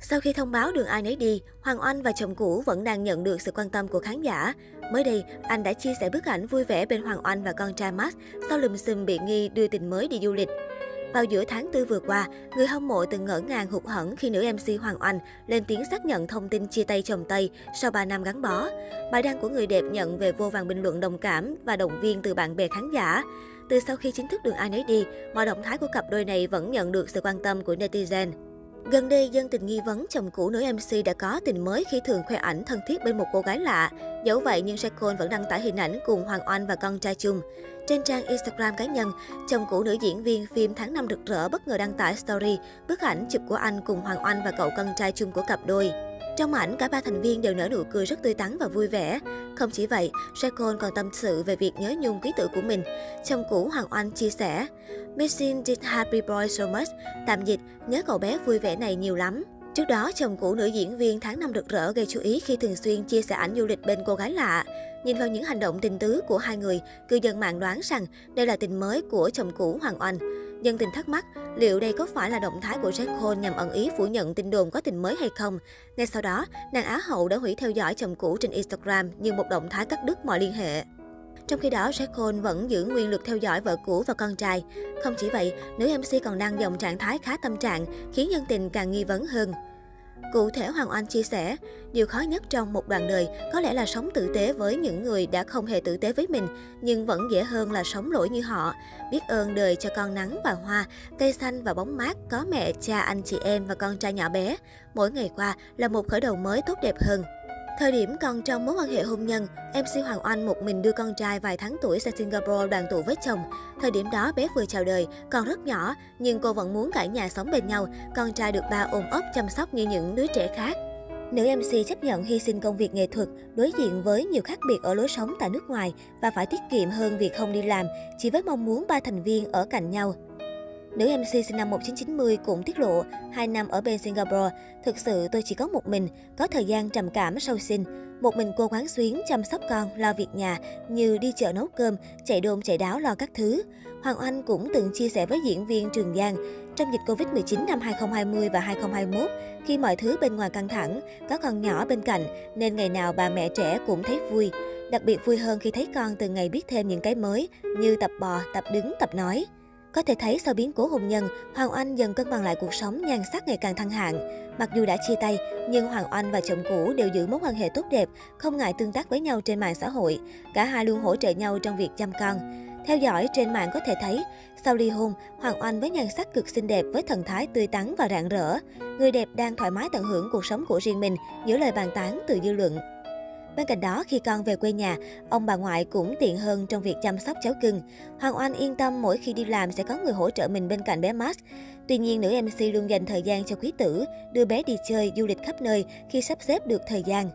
Sau khi thông báo đường ai nấy đi, Hoàng Oanh và chồng cũ vẫn đang nhận được sự quan tâm của khán giả. Mới đây, anh đã chia sẻ bức ảnh vui vẻ bên Hoàng Oanh và con trai Max sau lùm xùm bị nghi đưa tình mới đi du lịch. Vào giữa tháng 4 vừa qua, người hâm mộ từng ngỡ ngàng hụt hẫng khi nữ MC Hoàng Oanh lên tiếng xác nhận thông tin chia tay chồng Tây sau 3 năm gắn bó. Bài đăng của người đẹp nhận về vô vàng bình luận đồng cảm và động viên từ bạn bè khán giả. Từ sau khi chính thức đường ai nấy đi, mọi động thái của cặp đôi này vẫn nhận được sự quan tâm của netizen. Gần đây, dân tình nghi vấn chồng cũ nữ MC đã có tình mới khi thường khoe ảnh thân thiết bên một cô gái lạ. Dẫu vậy nhưng Jackson vẫn đăng tải hình ảnh cùng Hoàng Oanh và con trai chung. Trên trang Instagram cá nhân, chồng cũ nữ diễn viên phim Tháng năm rực rỡ bất ngờ đăng tải story bức ảnh chụp của anh cùng Hoàng Oanh và cậu con trai chung của cặp đôi. Trong ảnh, cả ba thành viên đều nở nụ cười rất tươi tắn và vui vẻ. Không chỉ vậy, Jackson còn tâm sự về việc nhớ nhung ký tự của mình. Chồng cũ Hoàng Oanh chia sẻ, Missing did happy boy so much. Tạm dịch, nhớ cậu bé vui vẻ này nhiều lắm. Trước đó, chồng cũ nữ diễn viên tháng năm rực rỡ gây chú ý khi thường xuyên chia sẻ ảnh du lịch bên cô gái lạ. Nhìn vào những hành động tình tứ của hai người, cư dân mạng đoán rằng đây là tình mới của chồng cũ Hoàng Oanh. Dân tình thắc mắc, liệu đây có phải là động thái của Jack Cole nhằm ẩn ý phủ nhận tin đồn có tình mới hay không? Ngay sau đó, nàng Á hậu đã hủy theo dõi chồng cũ trên Instagram như một động thái cắt đứt mọi liên hệ. Trong khi đó, Jack Cole vẫn giữ nguyên luật theo dõi vợ cũ và con trai. Không chỉ vậy, nữ MC còn đang dòng trạng thái khá tâm trạng, khiến nhân tình càng nghi vấn hơn. Cụ thể Hoàng Oanh chia sẻ, điều khó nhất trong một đoạn đời có lẽ là sống tử tế với những người đã không hề tử tế với mình, nhưng vẫn dễ hơn là sống lỗi như họ. Biết ơn đời cho con nắng và hoa, cây xanh và bóng mát, có mẹ, cha, anh chị em và con trai nhỏ bé. Mỗi ngày qua là một khởi đầu mới tốt đẹp hơn. Thời điểm còn trong mối quan hệ hôn nhân, MC Hoàng Oanh một mình đưa con trai vài tháng tuổi sang Singapore đoàn tụ với chồng. Thời điểm đó bé vừa chào đời, còn rất nhỏ, nhưng cô vẫn muốn cả nhà sống bên nhau, con trai được ba ôm ấp chăm sóc như những đứa trẻ khác. Nữ MC chấp nhận hy sinh công việc nghệ thuật, đối diện với nhiều khác biệt ở lối sống tại nước ngoài và phải tiết kiệm hơn việc không đi làm, chỉ với mong muốn ba thành viên ở cạnh nhau. Nữ MC sinh năm 1990 cũng tiết lộ, hai năm ở bên Singapore, thực sự tôi chỉ có một mình, có thời gian trầm cảm sau sinh. Một mình cô quán xuyến, chăm sóc con, lo việc nhà, như đi chợ nấu cơm, chạy đôn chạy đáo lo các thứ. Hoàng Oanh cũng từng chia sẻ với diễn viên Trường Giang, trong dịch Covid-19 năm 2020 và 2021, khi mọi thứ bên ngoài căng thẳng, có con nhỏ bên cạnh, nên ngày nào bà mẹ trẻ cũng thấy vui. Đặc biệt vui hơn khi thấy con từng ngày biết thêm những cái mới, như tập bò, tập đứng, tập nói. Có thể thấy sau biến cố hôn nhân, Hoàng Oanh dần cân bằng lại cuộc sống nhan sắc ngày càng thăng hạng. Mặc dù đã chia tay, nhưng Hoàng Oanh và chồng cũ đều giữ mối quan hệ tốt đẹp, không ngại tương tác với nhau trên mạng xã hội. Cả hai luôn hỗ trợ nhau trong việc chăm con. Theo dõi trên mạng có thể thấy, sau ly hôn, Hoàng Oanh với nhan sắc cực xinh đẹp với thần thái tươi tắn và rạng rỡ. Người đẹp đang thoải mái tận hưởng cuộc sống của riêng mình giữa lời bàn tán từ dư luận. Bên cạnh đó, khi con về quê nhà, ông bà ngoại cũng tiện hơn trong việc chăm sóc cháu cưng. Hoàng Oanh yên tâm mỗi khi đi làm sẽ có người hỗ trợ mình bên cạnh bé Max. Tuy nhiên, nữ MC luôn dành thời gian cho quý tử, đưa bé đi chơi, du lịch khắp nơi khi sắp xếp được thời gian.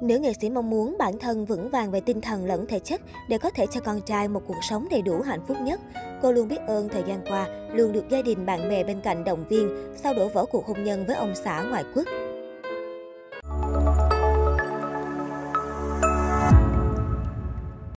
Nữ nghệ sĩ mong muốn bản thân vững vàng về tinh thần lẫn thể chất để có thể cho con trai một cuộc sống đầy đủ hạnh phúc nhất. Cô luôn biết ơn thời gian qua, luôn được gia đình bạn bè bên cạnh động viên sau đổ vỡ cuộc hôn nhân với ông xã ngoại quốc.